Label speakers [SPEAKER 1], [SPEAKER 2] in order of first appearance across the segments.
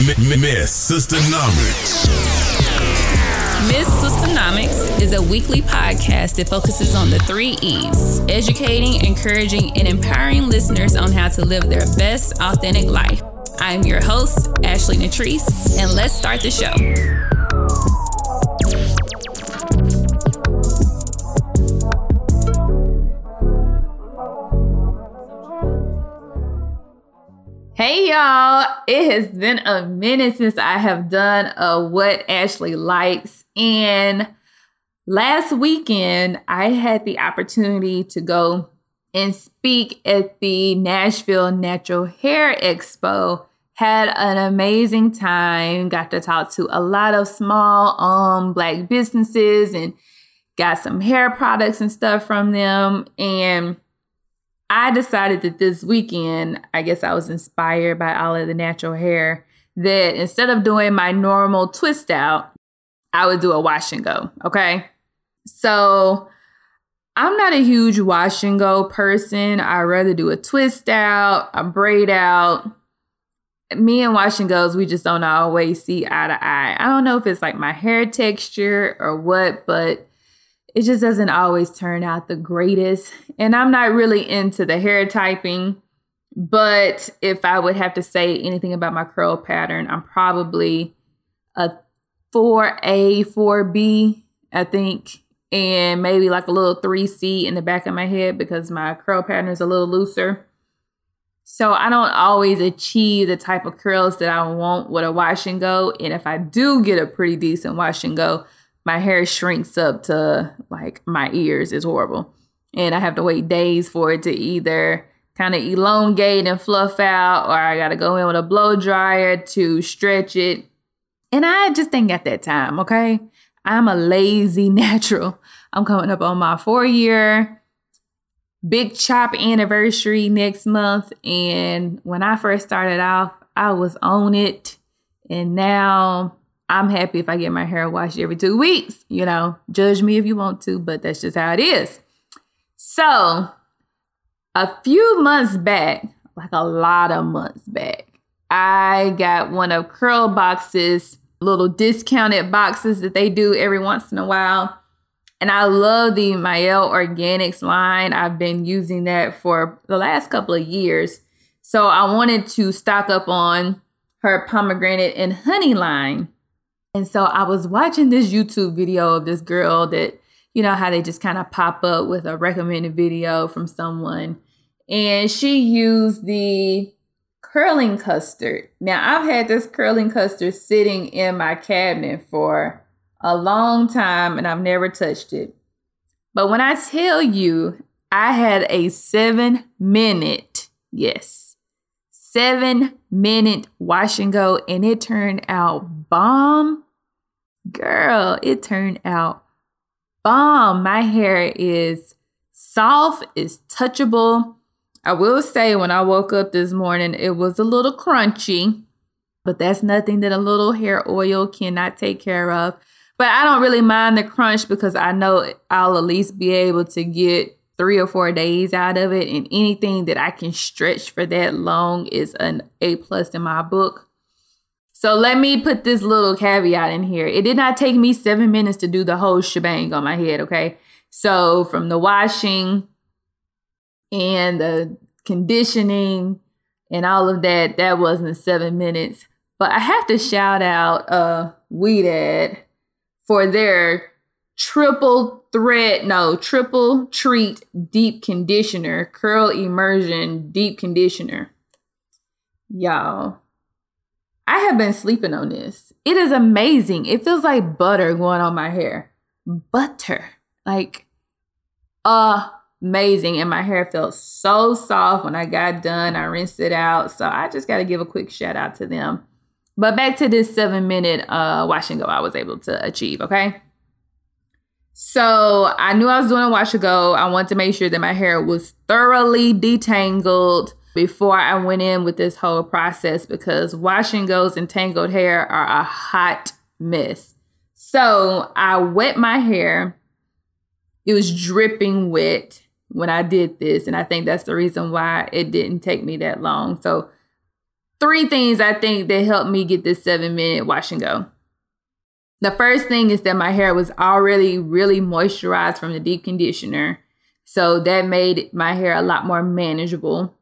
[SPEAKER 1] Miss Sistanomics.
[SPEAKER 2] Miss Sistanomics is a weekly podcast that focuses on the three E's educating, encouraging, and empowering listeners on how to live their best, authentic life. I'm your host, Ashley Natrice, and let's start the show. Hey y'all, it has been a minute since I have done a What Ashley Likes. And last weekend, I had the opportunity to go and speak at the Nashville Natural Hair Expo. Had an amazing time, got to talk to a lot of small um black businesses and got some hair products and stuff from them. And I decided that this weekend, I guess I was inspired by all of the natural hair, that instead of doing my normal twist out, I would do a wash and go. Okay. So I'm not a huge wash and go person. I rather do a twist out, a braid out. Me and wash and goes, we just don't always see eye to eye. I don't know if it's like my hair texture or what, but it just doesn't always turn out the greatest. And I'm not really into the hair typing, but if I would have to say anything about my curl pattern, I'm probably a 4A, 4B, I think, and maybe like a little 3C in the back of my head because my curl pattern is a little looser. So I don't always achieve the type of curls that I want with a wash and go. And if I do get a pretty decent wash and go, my hair shrinks up to like my ears. is horrible. And I have to wait days for it to either kind of elongate and fluff out, or I got to go in with a blow dryer to stretch it. And I just ain't got that time, okay? I'm a lazy natural. I'm coming up on my four year big chop anniversary next month. And when I first started off, I was on it. And now I'm happy if I get my hair washed every two weeks. You know, judge me if you want to, but that's just how it is. So, a few months back, like a lot of months back, I got one of Curl Box's little discounted boxes that they do every once in a while. And I love the Mielle Organics line. I've been using that for the last couple of years. So I wanted to stock up on her pomegranate and honey line. And so I was watching this YouTube video of this girl that, you know, how they just kind of pop up with a recommended video from someone. And she used the curling custard. Now, I've had this curling custard sitting in my cabinet for a long time and I've never touched it. But when I tell you, I had a seven minute, yes, seven minute wash and go, and it turned out bomb girl, it turned out bomb. My hair is soft, it's touchable. I will say when I woke up this morning, it was a little crunchy, but that's nothing that a little hair oil cannot take care of. But I don't really mind the crunch because I know I'll at least be able to get three or four days out of it. And anything that I can stretch for that long is an A plus in my book. So let me put this little caveat in here. It did not take me seven minutes to do the whole shebang on my head, okay? So from the washing and the conditioning and all of that, that wasn't seven minutes. But I have to shout out uh Ouidad for their triple thread, no, triple treat deep conditioner, curl immersion deep conditioner. Y'all, I have been sleeping on this. It is amazing. It feels like butter going on my hair. Butter. Like amazing. And my hair felt so soft when I got done. I rinsed it out. So I just got to give a quick shout out to them. But back to this seven minute uh, wash and go I was able to achieve, okay? So I knew I was doing a wash and go. I wanted to make sure that my hair was thoroughly detangled before I went in with this whole process because wash and goes and tangled hair are a hot mess. So I wet my hair. It was dripping wet when I did this. And I think that's the reason why it didn't take me that long. So three things I think that helped me get this seven minute wash and go. The first thing is that my hair was already really moisturized from the deep conditioner. So that made my hair a lot more manageable.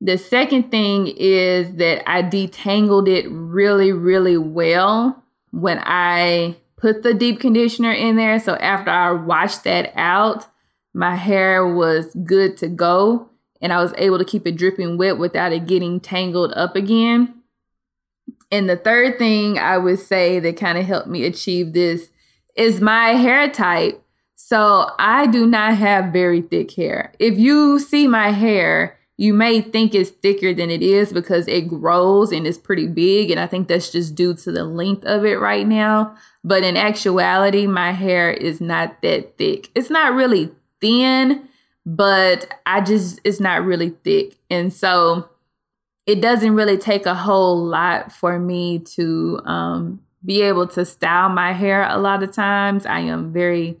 [SPEAKER 2] The second thing is that I detangled it really, really well when I put the deep conditioner in there. So after I washed that out, my hair was good to go and I was able to keep it dripping wet without it getting tangled up again. And the third thing I would say that kind of helped me achieve this is my hair type. So I do not have very thick hair. If you see my hair, you may think it's thicker than it is because it grows and it's pretty big. And I think that's just due to the length of it right now. But in actuality, my hair is not that thick. It's not really thin, but I just, it's not really thick. And so it doesn't really take a whole lot for me to um, be able to style my hair a lot of times. I am very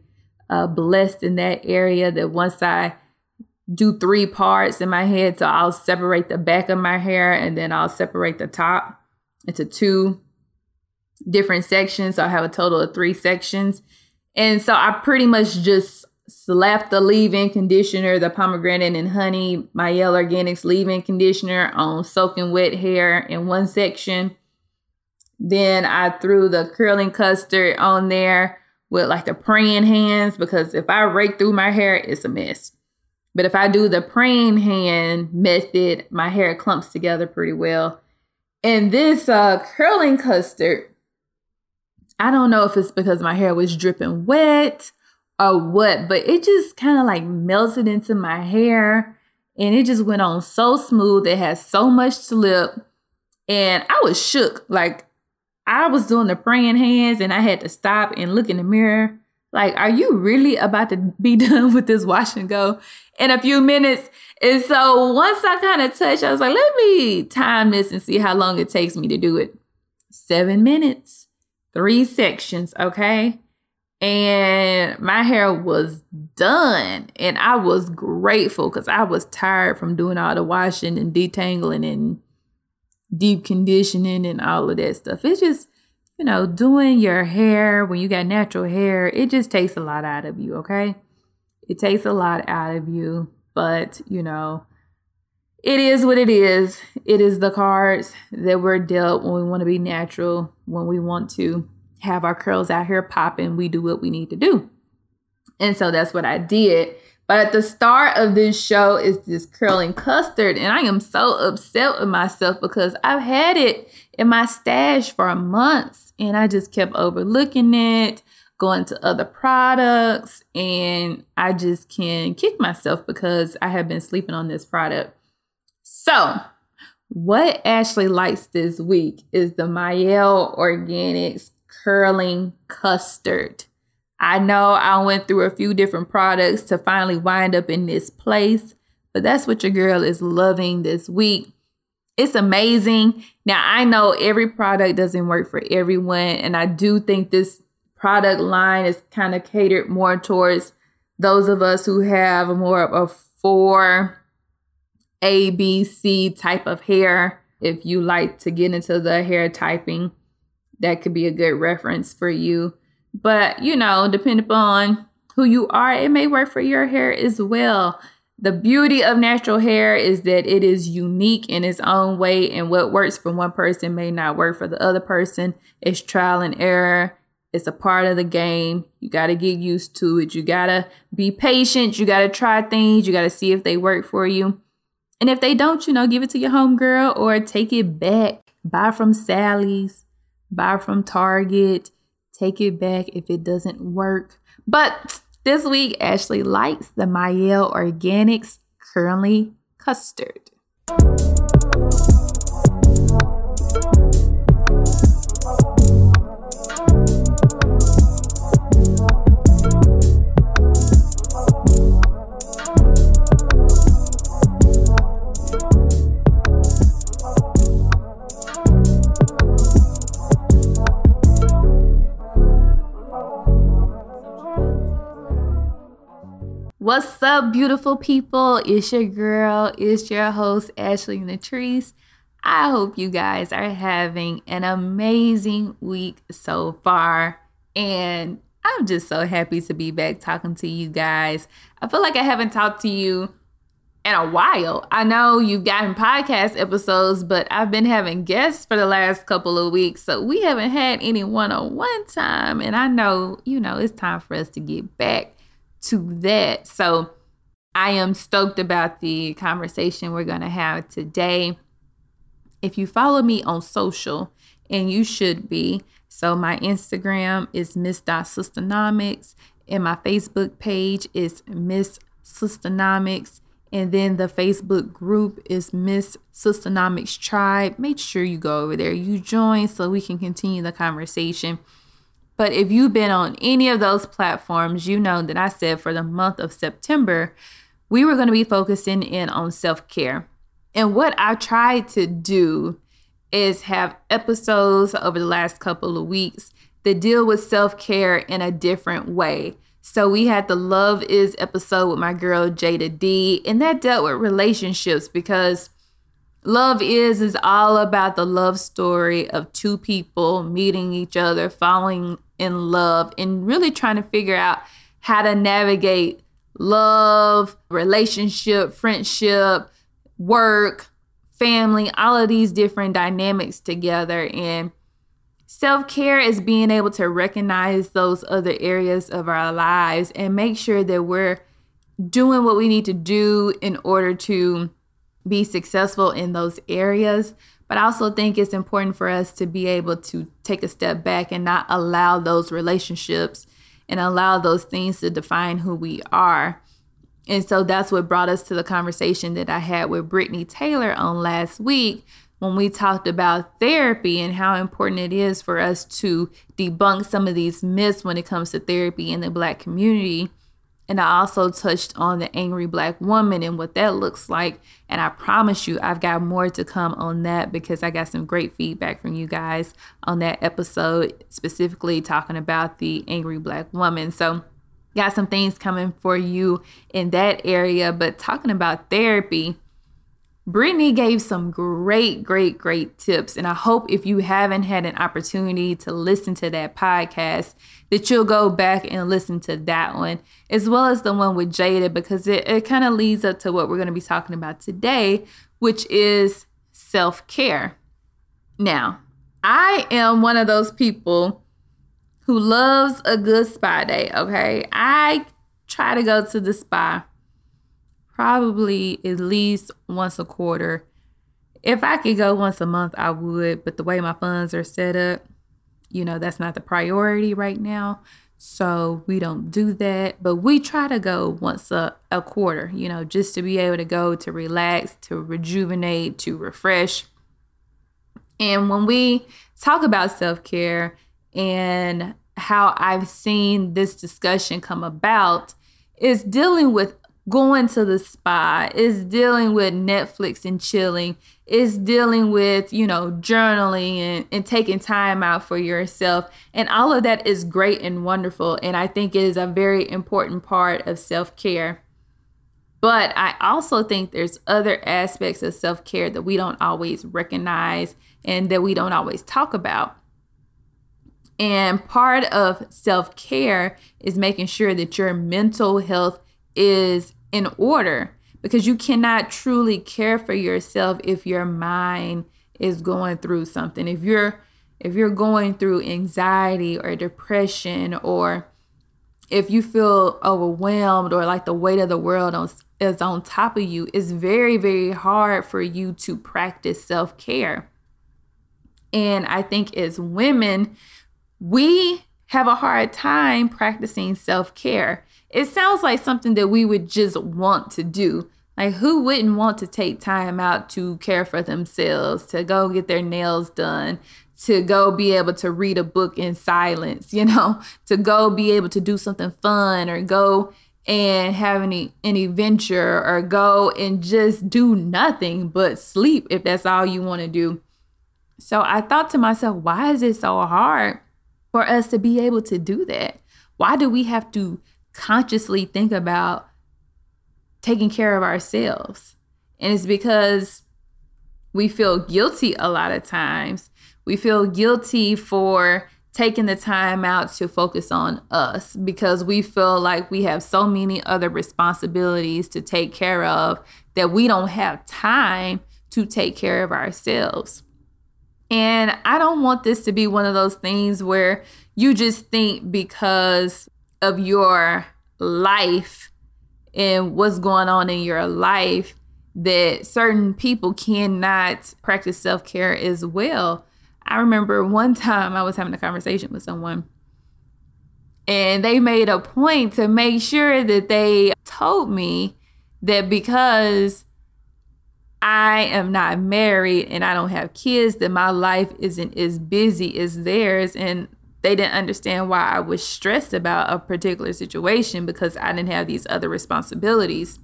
[SPEAKER 2] uh, blessed in that area that once I do three parts in my head, so I'll separate the back of my hair and then I'll separate the top into two different sections. So I have a total of three sections. And so I pretty much just slap the leave-in conditioner, the pomegranate and honey my Mielle Organics leave-in conditioner on soaking wet hair in one section. Then I threw the curling custard on there with like the praying hands because if I rake through my hair, it's a mess. But if I do the praying hand method, my hair clumps together pretty well. And this uh, curling custard, I don't know if it's because my hair was dripping wet or what, but it just kind of like melted into my hair and it just went on so smooth. It had so much slip. And I was shook. Like I was doing the praying hands and I had to stop and look in the mirror. Like, are you really about to be done with this wash and go in a few minutes? And so once I kind of touched, I was like, let me time this and see how long it takes me to do it. Seven minutes, three sections, okay? and my hair was done and i was grateful because i was tired from doing all the washing and detangling and deep conditioning and all of that stuff it's just you know doing your hair when you got natural hair it just takes a lot out of you okay it takes a lot out of you but you know it is what it is it is the cards that we're dealt when we want to be natural when we want to have our curls out here popping, we do what we need to do. And so that's what I did. But at the start of this show is this curling custard, and I am so upset with myself because I've had it in my stash for months and I just kept overlooking it, going to other products, and I just can kick myself because I have been sleeping on this product. So, what Ashley likes this week is the Mielle Organics curling custard. I know I went through a few different products to finally wind up in this place, but that's what your girl is loving this week. It's amazing. Now, I know every product doesn't work for everyone, and I do think this product line is kind of catered more towards those of us who have more of a four A, B, C type of hair. If you like to get into the hair typing, that could be a good reference for you. But, you know, depending upon who you are, it may work for your hair as well. The beauty of natural hair is that it is unique in its own way, and what works for one person may not work for the other person. It's trial and error. It's a part of the game. You got to get used to it. You got to be patient. You got to try things. You got to see if they work for you. And if they don't, you know, give it to your homegirl or take it back. Buy from Sally's buy from Target, take it back if it doesn't work. But this week, Ashley likes the Mielle Organics Curly Custard. What's up, beautiful people? It's your girl, it's your host, Ashley Natrice. I hope you guys are having an amazing week so far. And I'm just so happy to be back talking to you guys. I feel like I haven't talked to you in a while. I know you've gotten podcast episodes, but I've been having guests for the last couple of weeks. So we haven't had any one on one time. And I know, you know, it's time for us to get back to that. So I am stoked about the conversation we're going to have today. If you follow me on social, and you should be, so my Instagram is Miss Sistanomics, and my Facebook page is Miss Sistanomics. And then the Facebook group is Miss Sistanomics Tribe. Make sure you go over there, you join so we can continue the conversation. But if you've been on any of those platforms, you know that I said for the month of September, we were going to be focusing in on self care. And what I tried to do is have episodes over the last couple of weeks that deal with self care in a different way. So we had the Love Is episode with my girl Jada D, and that dealt with relationships because Love Is is all about the love story of two people meeting each other, falling in love, and really trying to figure out how to navigate love, relationship, friendship, work, family, all of these different dynamics together. And self care is being able to recognize those other areas of our lives and make sure that we're doing what we need to do in order to be successful in those areas. But I also think it's important for us to be able to take a step back and not allow those relationships and allow those things to define who we are. And so that's what brought us to the conversation that I had with Brittany Taylor on last week when we talked about therapy and how important it is for us to debunk some of these myths when it comes to therapy in the Black community and I also touched on the angry black woman and what that looks like. And I promise you, I've got more to come on that because I got some great feedback from you guys on that episode, specifically talking about the angry black woman. So, got some things coming for you in that area. But talking about therapy, Brittany gave some great, great, great tips. And I hope if you haven't had an opportunity to listen to that podcast, that you'll go back and listen to that one, as well as the one with Jada, because it, it kind of leads up to what we're going to be talking about today, which is self care. Now, I am one of those people who loves a good spa day, okay? I try to go to the spa probably at least once a quarter. If I could go once a month, I would, but the way my funds are set up, you know, that's not the priority right now. So we don't do that, but we try to go once a, a quarter, you know, just to be able to go to relax, to rejuvenate, to refresh. And when we talk about self care and how I've seen this discussion come about, is dealing with going to the spa, it's dealing with Netflix and chilling, it's dealing with, you know, journaling and, and taking time out for yourself. And all of that is great and wonderful. And I think it is a very important part of self care. But I also think there's other aspects of self care that we don't always recognize and that we don't always talk about. And part of self care is making sure that your mental health is in order because you cannot truly care for yourself if your mind is going through something. If you're if you're going through anxiety or depression or if you feel overwhelmed or like the weight of the world is on top of you, it's very, very hard for you to practice self care. And I think as women, we have a hard time practicing self care it sounds like something that we would just want to do. Like, who wouldn't want to take time out to care for themselves, to go get their nails done, to go be able to read a book in silence, you know, to go be able to do something fun or go and have any any venture or go and just do nothing but sleep if that's all you want to do. So I thought to myself, why is it so hard for us to be able to do that? Why do we have to consciously think about taking care of ourselves. And it's because We feel guilty a lot of times. We feel guilty for taking the time out to focus on us because we feel like we have so many other responsibilities to take care of that we don't have time to take care of ourselves. And I don't want this to be one of those things where you just think because of your life and what's going on in your life that certain people cannot practice self care as well. I remember one time I was having a conversation with someone and they made a point to make sure that they told me that because I am not married and I don't have kids, that my life isn't as busy as theirs. And they didn't understand why I was stressed about a particular situation because I didn't have these other responsibilities.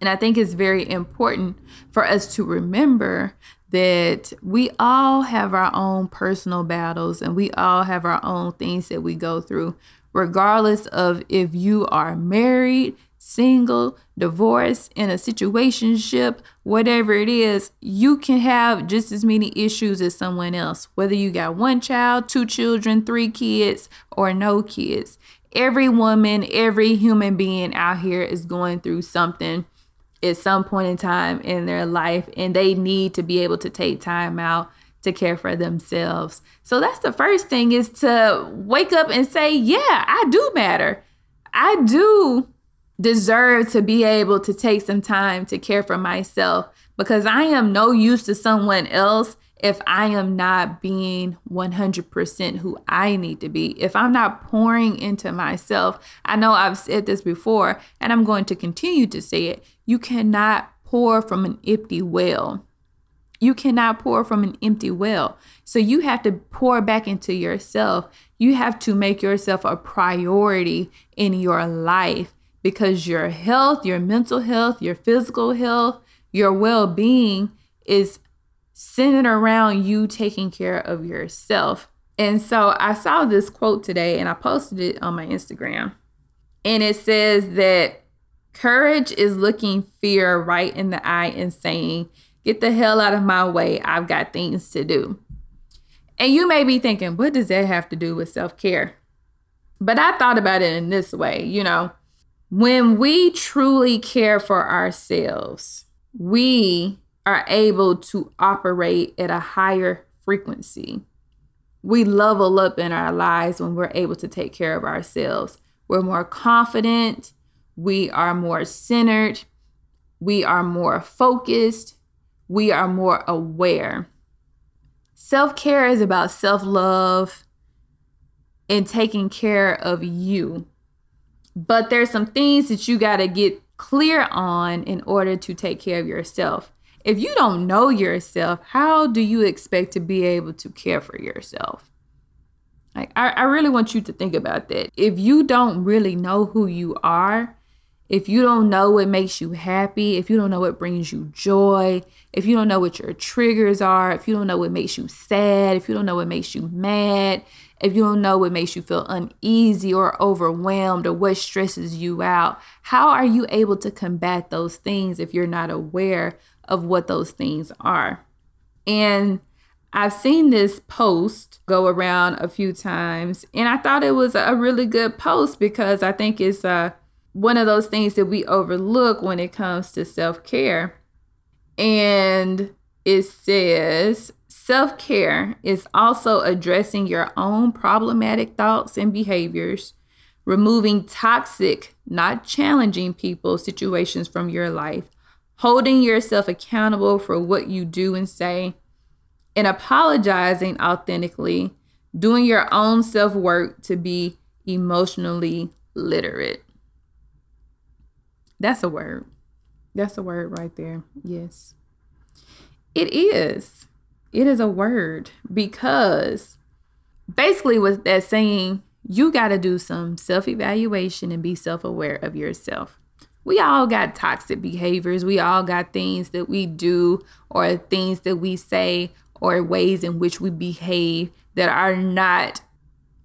[SPEAKER 2] And I think it's very important for us to remember that we all have our own personal battles and we all have our own things that we go through, regardless of if you are married, single, divorced, in a situationship, whatever it is, you can have just as many issues as someone else, whether you got one child, two children, three kids, or no kids. Every woman, every human being out here is going through something at some point in time in their life and they need to be able to take time out to care for themselves. So that's the first thing is to wake up and say, "Yeah, I do matter. I do deserve to be able to take some time to care for myself because I am no use to someone else if I am not being 100% who I need to be, if I'm not pouring into myself, I know I've said this before and I'm going to continue to say it. You cannot pour from an empty well. You cannot pour from an empty well. So you have to pour back into yourself. You have to make yourself a priority in your life because your health, your mental health, your physical health, your well being is centered around you taking care of yourself. And so I saw this quote today and I posted it on my Instagram. And it says that courage is looking fear right in the eye and saying, Get the hell out of my way. I've got things to do. And you may be thinking, What does that have to do with self care? But I thought about it in this way you know, when we truly care for ourselves, we are able to operate at a higher frequency. We level up in our lives when we're able to take care of ourselves. We're more confident, we are more centered, we are more focused, we are more aware. Self care is about self love and taking care of you. But there's some things that you got to get clear on in order to take care of yourself if you don't know yourself, how do you expect to be able to care for yourself? Like, I, I really want you to think about that. If you don't really know who you are, if you don't know what makes you happy, if you don't know what brings you joy, if you don't know what your triggers are, if you don't know what makes you sad, if you don't know what makes you mad, if you don't know what makes you feel uneasy or overwhelmed or what stresses you out, how are you able to combat those things if you're not aware of what those things are. And I've seen this post go around a few times, and I thought it was a really good post because I think it's uh, one of those things that we overlook when it comes to self care. And it says self care is also addressing your own problematic thoughts and behaviors, removing toxic, not challenging people, situations from your life, holding yourself accountable for what you do and say, and apologizing authentically, doing your own self work to be emotionally literate. That's a word. That's a word right there. Yes. It is. It is a word because basically what that's saying, you got to do some self evaluation and be self aware of yourself we all got toxic behaviors. We all got things that we do or things that we say or ways in which we behave that are not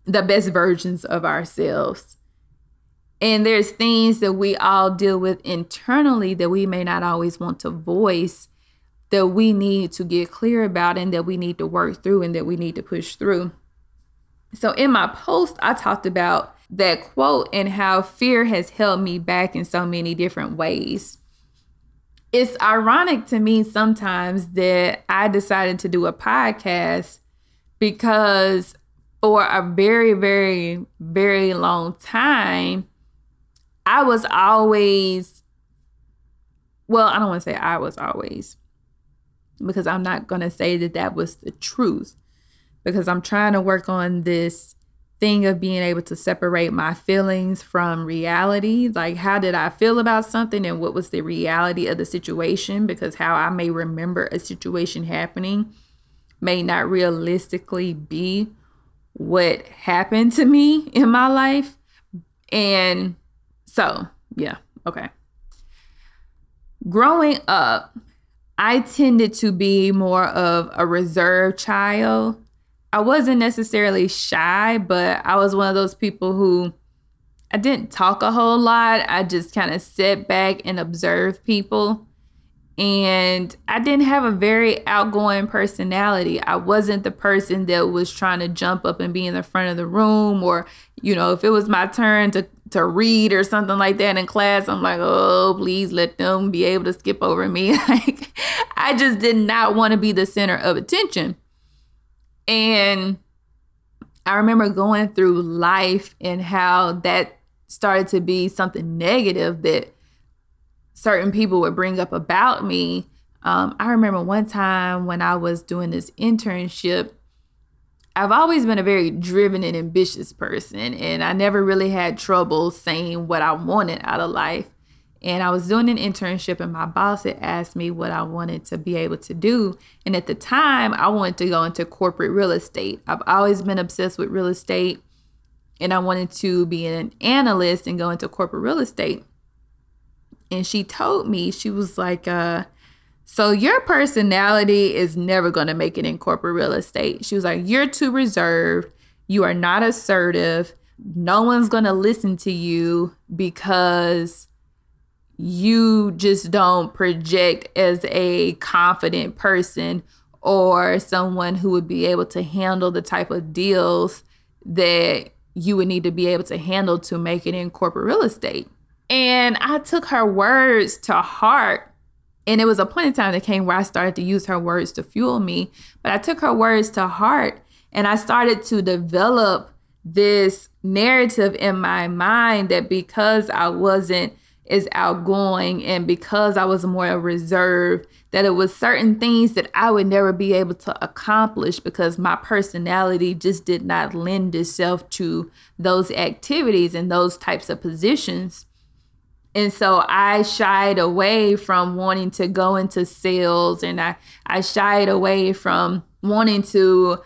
[SPEAKER 2] the best versions of ourselves. And there's things that we all deal with internally that we may not always want to voice that we need to get clear about and that we need to work through and that we need to push through. So, in my post, I talked about that quote and how fear has held me back in so many different ways. It's ironic to me sometimes that I decided to do a podcast because for a very, very, very long time, I was always, well, I don't want to say I was always, because I'm not going to say that that was the truth, because I'm trying to work on this thing of being able to separate my feelings from reality. Like, how did I feel about something and what was the reality of the situation? Because how I may remember a situation happening may not realistically be what happened to me in my life. And so, yeah, okay. Growing up, I tended to be more of a reserved child. I wasn't necessarily shy, but I was one of those people who I didn't talk a whole lot. I just kind of sit back and observe people and I didn't have a very outgoing personality. I wasn't the person that was trying to jump up and be in the front of the room or you know, if it was my turn to to read or something like that in class, I'm like, "Oh, please let them be able to skip over me." like I just did not want to be the center of attention. And I remember going through life and how that started to be something negative that certain people would bring up about me. Um, I remember one time when I was doing this internship, I've always been a very driven and ambitious person, and I never really had trouble saying what I wanted out of life. And I was doing an internship, and my boss had asked me what I wanted to be able to do. And at the time, I wanted to go into corporate real estate. I've always been obsessed with real estate, and I wanted to be an analyst and go into corporate real estate and she told me she was like uh so your personality is never going to make it in corporate real estate she was like you're too reserved you are not assertive no one's going to listen to you because you just don't project as a confident person or someone who would be able to handle the type of deals that you would need to be able to handle to make it in corporate real estate. And I took her words to heart. And it was a point in time that came where I started to use her words to fuel me. But I took her words to heart and I started to develop this narrative in my mind that because I wasn't as outgoing and because I was more reserved, that it was certain things that I would never be able to accomplish because my personality just did not lend itself to those activities and those types of positions. And so I shied away from wanting to go into sales and I, I shied away from wanting to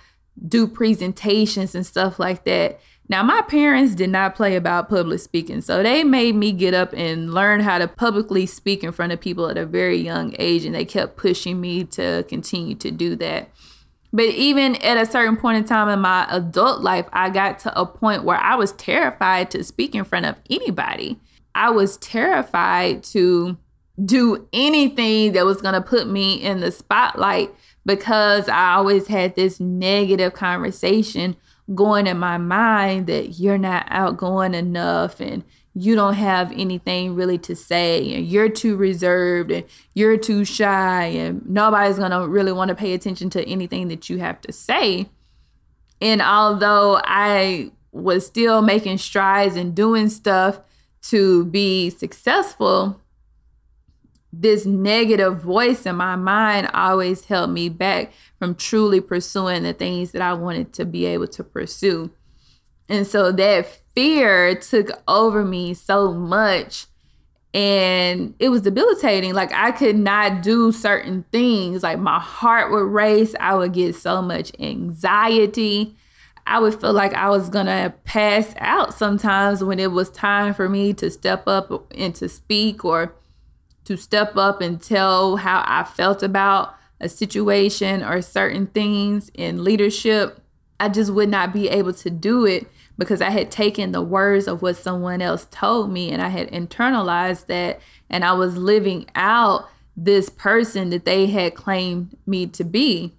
[SPEAKER 2] do presentations and stuff like that. Now, my parents did not play about public speaking, so they made me get up and learn how to publicly speak in front of people at a very young age, and they kept pushing me to continue to do that. But even at a certain point in time in my adult life, I got to a point where I was terrified to speak in front of anybody. I was terrified to do anything that was going to put me in the spotlight because I always had this negative conversation going in my mind that you're not outgoing enough and you don't have anything really to say and you're too reserved and you're too shy and nobody's going to really want to pay attention to anything that you have to say. And although I was still making strides and doing stuff to be successful, this negative voice in my mind always held me back from truly pursuing the things that I wanted to be able to pursue. And so that fear took over me so much and it was debilitating. Like I could not do certain things. Like my heart would race. I would get so much anxiety. I would feel like I was gonna pass out sometimes when it was time for me to step up and to speak or to step up and tell how I felt about a situation or certain things in leadership. I just would not be able to do it because I had taken the words of what someone else told me and I had internalized that and I was living out this person that they had claimed me to be.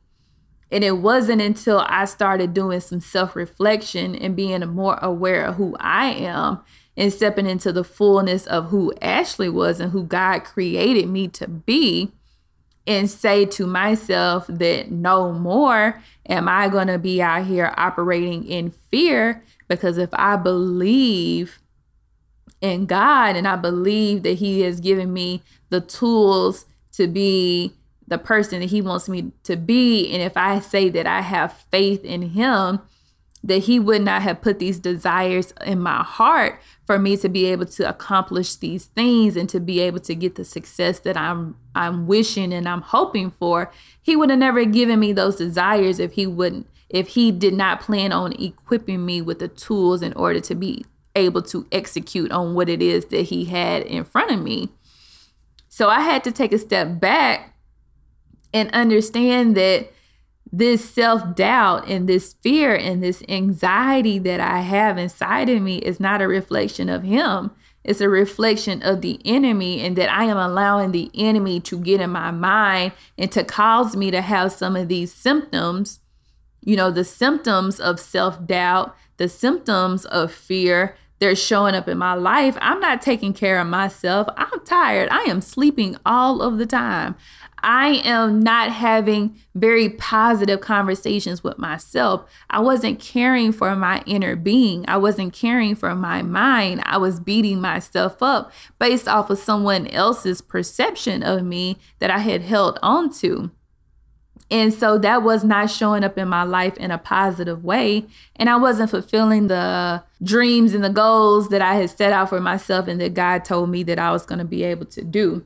[SPEAKER 2] And it wasn't until I started doing some self reflection and being more aware of who I am and stepping into the fullness of who Ashley was and who God created me to be and say to myself that no more am I going to be out here operating in fear because if I believe in God and I believe that He has given me the tools to be the person that He wants me to be, and if I say that I have faith in Him, that He would not have put these desires in my heart for me to be able to accomplish these things and to be able to get the success that I'm I'm wishing and I'm hoping for. He would have never given me those desires if he wouldn't if he did not plan on equipping me with the tools in order to be able to execute on what it is that he had in front of me. So I had to take a step back and understand that this self doubt and this fear and this anxiety that I have inside of me is not a reflection of Him. It's a reflection of the enemy, and that I am allowing the enemy to get in my mind and to cause me to have some of these symptoms. You know, the symptoms of self doubt, the symptoms of fear, they're showing up in my life. I'm not taking care of myself. I'm tired. I am sleeping all of the time. I am not having very positive conversations with myself. I wasn't caring for my inner being. I wasn't caring for my mind. I was beating myself up based off of someone else's perception of me that I had held on to. And so that was not showing up in my life in a positive way. And I wasn't fulfilling the dreams and the goals that I had set out for myself and that God told me that I was going to be able to do.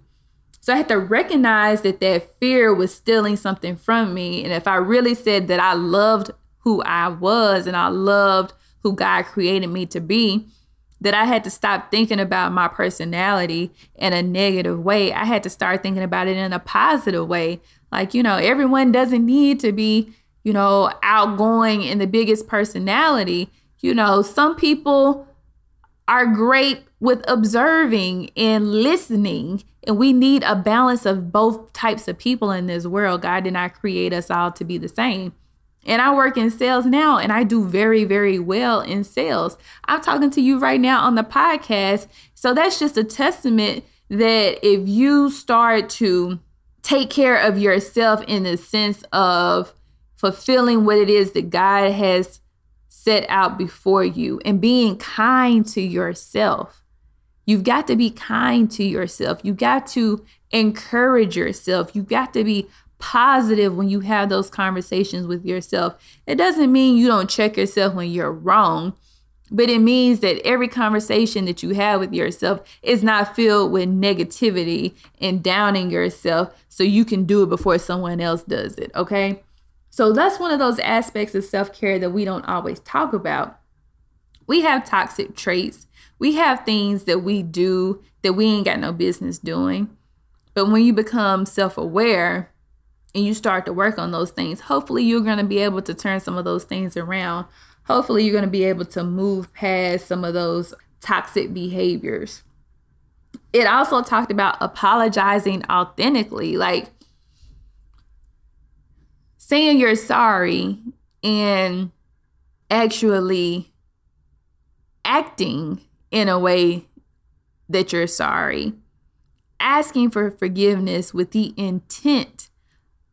[SPEAKER 2] So I had to recognize that that fear was stealing something from me. And if I really said that I loved who I was and I loved who God created me to be, that I had to stop thinking about my personality in a negative way. I had to start thinking about it in a positive way. Like, you know, everyone doesn't need to be, you know, outgoing and the biggest personality. You know, some people are great with observing and listening. And we need a balance of both types of people in this world. God did not create us all to be the same. And I work in sales now and I do very, very well in sales. I'm talking to you right now on the podcast. So that's just a testament that if you start to take care of yourself in the sense of fulfilling what it is that God has set out before you and being kind to yourself. You've got to be kind to yourself. You've got to encourage yourself. You've got to be positive when you have those conversations with yourself. It doesn't mean you don't check yourself when you're wrong, but it means that every conversation that you have with yourself is not filled with negativity and downing yourself so you can do it before someone else does it, okay? So that's one of those aspects of self care that we don't always talk about. We have toxic traits. We have things that we do that we ain't got no business doing. But when you become self aware and you start to work on those things, hopefully you're going to be able to turn some of those things around. Hopefully you're going to be able to move past some of those toxic behaviors. It also talked about apologizing authentically. Like, saying you're sorry and actually acting in a way that you're sorry, asking for forgiveness with the intent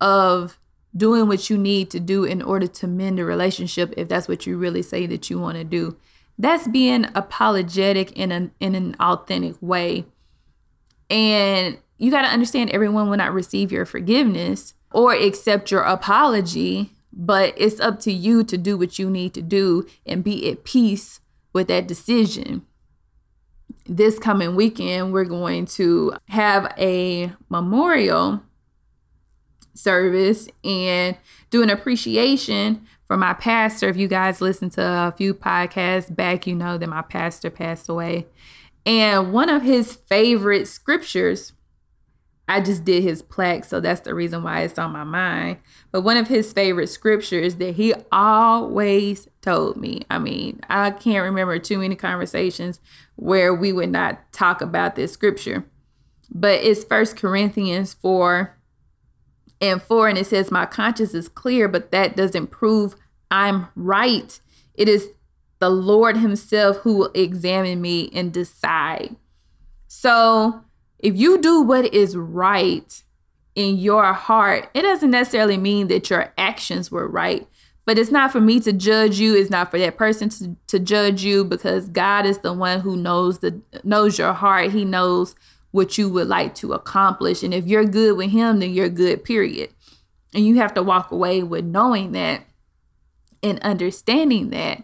[SPEAKER 2] of doing what you need to do in order to mend a relationship if that's what you really say that you want to do. That's being apologetic in an in an authentic way. And you got to understand everyone will not receive your forgiveness or accept your apology, but it's up to you to do what you need to do and be at peace with that decision. This coming weekend, we're going to have a memorial service and do an appreciation for my pastor. If you guys listen to a few podcasts back, you know that my pastor passed away. And one of his favorite scriptures I just did his plaque, so that's the reason why it's on my mind. But one of his favorite scriptures that he always told me. I mean, I can't remember too many conversations where we would not talk about this scripture. but it's First Corinthians 4 and 4, and it says, My conscience is clear, but that doesn't prove I'm right. It is the Lord Himself who will examine me and decide. So if you do what is right in your heart, it doesn't necessarily mean that your actions were right. But it's not for me to judge you. It's not for that person to, to judge you because God is the one who knows the knows your heart. He knows what you would like to accomplish. And if you're good with him, then you're good, period. And you have to walk away with knowing that and understanding that.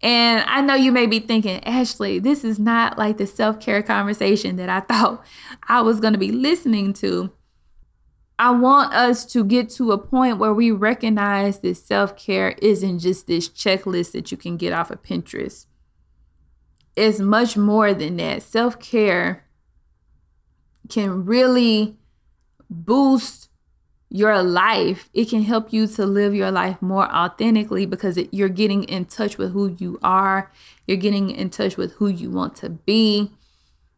[SPEAKER 2] And I know you may be thinking, Ashley, this is not like the self care conversation that I thought I was going to be listening to. I want us to get to a point where we recognize that self care isn't just this checklist that you can get off of Pinterest. It's much more than that. Self care can really boost your life. It can help you to live your life more authentically because it, you're getting in touch with who you are, you're getting in touch with who you want to be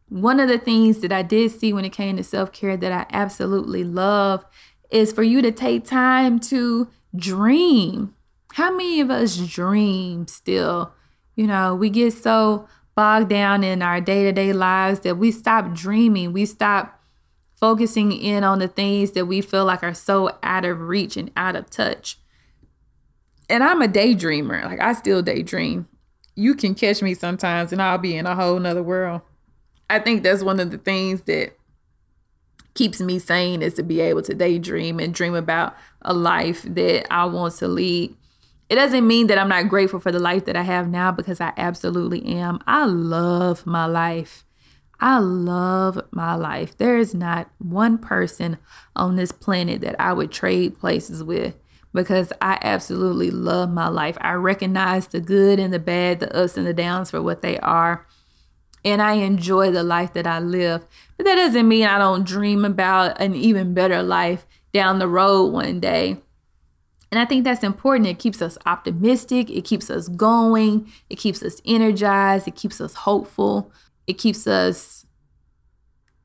[SPEAKER 2] one of the things that I did see when it came to self care that I absolutely love is for you to take time to dream. How many of us dream still? You know, we get so bogged down in our day to day lives that we stop dreaming. We stop focusing in on the things that we feel like are so out of reach and out of touch. And I'm a daydreamer. Like I still daydream. You can catch me sometimes and I'll be in a whole nother world. I think that's one of the things that keeps me sane is to be able to daydream and dream about a life that I want to lead. It doesn't mean that I'm not grateful for the life that I have now because I absolutely am. I love my life. I love my life. There is not one person on this planet that I would trade places with because I absolutely love my life. I recognize the good and the bad, the ups and the downs for what they are and I enjoy the life that I live. But that doesn't mean I don't dream about an even better life down the road one day. And I think that's important. It keeps us optimistic, it keeps us going, it keeps us energized, it keeps us hopeful, it keeps us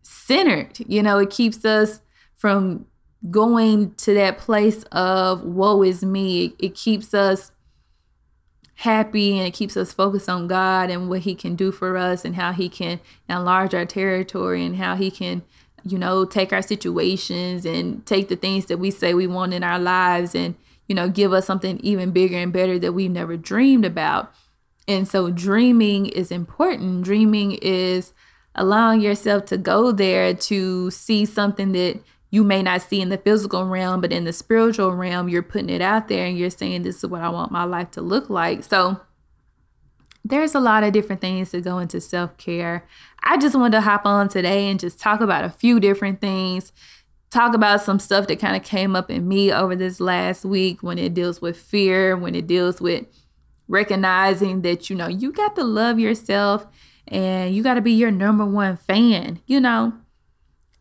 [SPEAKER 2] centered. You know, it keeps us from going to that place of woe is me. It keeps us happy and it keeps us focused on God and what He can do for us and how He can enlarge our territory and how He can, you know, take our situations and take the things that we say we want in our lives and, you know, give us something even bigger and better that we've never dreamed about. And so dreaming is important. Dreaming is allowing yourself to go there to see something that you may not see in the physical realm, but in the spiritual realm, you're putting it out there and you're saying, This is what I want my life to look like. So there's a lot of different things to go into self care. I just wanted to hop on today and just talk about a few different things, talk about some stuff that kind of came up in me over this last week when it deals with fear, when it deals with recognizing that, you know, you got to love yourself and you got to be your number one fan, you know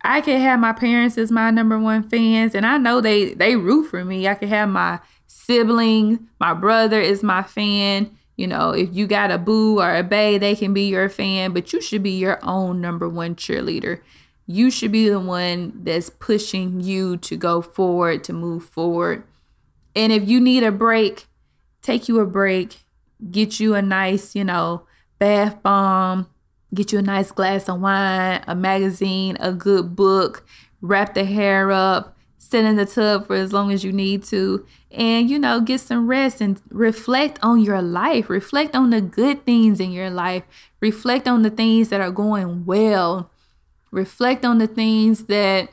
[SPEAKER 2] I can have my parents as my number one fans, and I know they they root for me. I can have my sibling, my brother is my fan. You know, if you got a boo or a bay, they can be your fan, but you should be your own number one cheerleader. You should be the one that's pushing you to go forward, to move forward. And if you need a break, take you a break, get you a nice, you know, bath bomb, Get you a nice glass of wine, a magazine, a good book, wrap the hair up, sit in the tub for as long as you need to, and you know, get some rest and reflect on your life. Reflect on the good things in your life. Reflect on the things that are going well. Reflect on the things that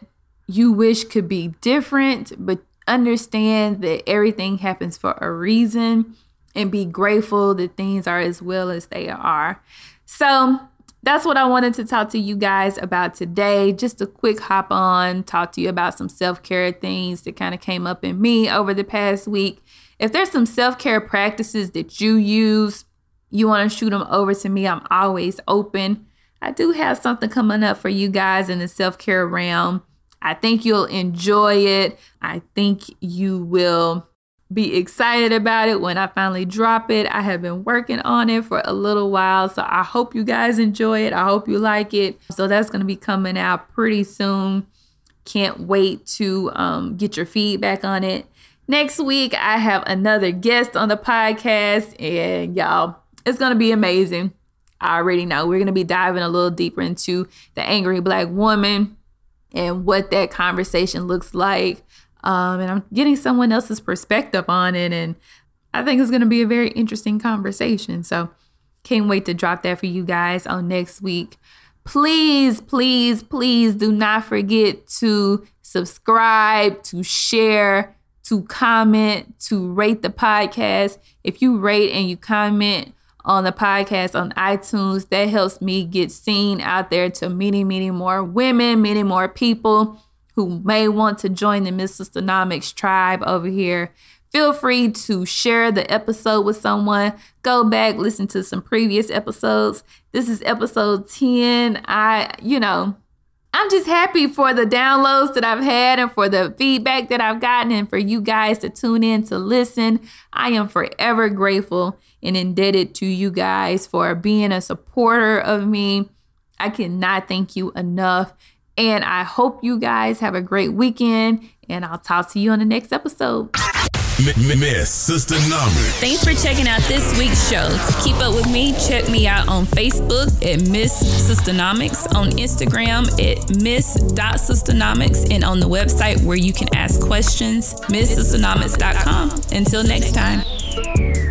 [SPEAKER 2] you wish could be different, but understand that everything happens for a reason and be grateful that things are as well as they are. So, that's what I wanted to talk to you guys about today. Just a quick hop on, talk to you about some self care things that kind of came up in me over the past week. If there's some self care practices that you use, you want to shoot them over to me, I'm always open. I do have something coming up for you guys in the self care realm. I think you'll enjoy it. I think you will be excited about it when I finally drop it. I have been working on it for a little while, so I hope you guys enjoy it. I hope you like it. So that's going to be coming out pretty soon. Can't wait to um, get your feedback on it. Next week, I have another guest on the podcast, and y'all, it's going to be amazing. I already know we're going to be diving a little deeper into the angry black woman and what that conversation looks like um, and I'm getting someone else's perspective on it. And I think it's going to be a very interesting conversation. So can't wait to drop that for you guys on next week. Please, please, please do not forget to subscribe, to share, to comment, to rate the podcast. If you rate and you comment on the podcast on iTunes, that helps me get seen out there to many, many more women, many more people who may want to join the Miss Sistanomics tribe over here, feel free to share the episode with someone. Go back, listen to some previous episodes. This is episode 10. I, you know, I'm just happy for the downloads that I've had and for the feedback that I've gotten and for you guys to tune in to listen. I am forever grateful and indebted to you guys for being a supporter of me. I cannot thank you enough. And I hope you guys have a great weekend. And I'll talk to you on the next episode.
[SPEAKER 1] Miss Sistanomics.
[SPEAKER 3] Thanks for checking out this week's show. To keep up with me, check me out on Facebook at Miss Sistanomics, on Instagram at Miss.Sistanomics, and on the website where you can ask questions, MissSistanomics.com. Until next time.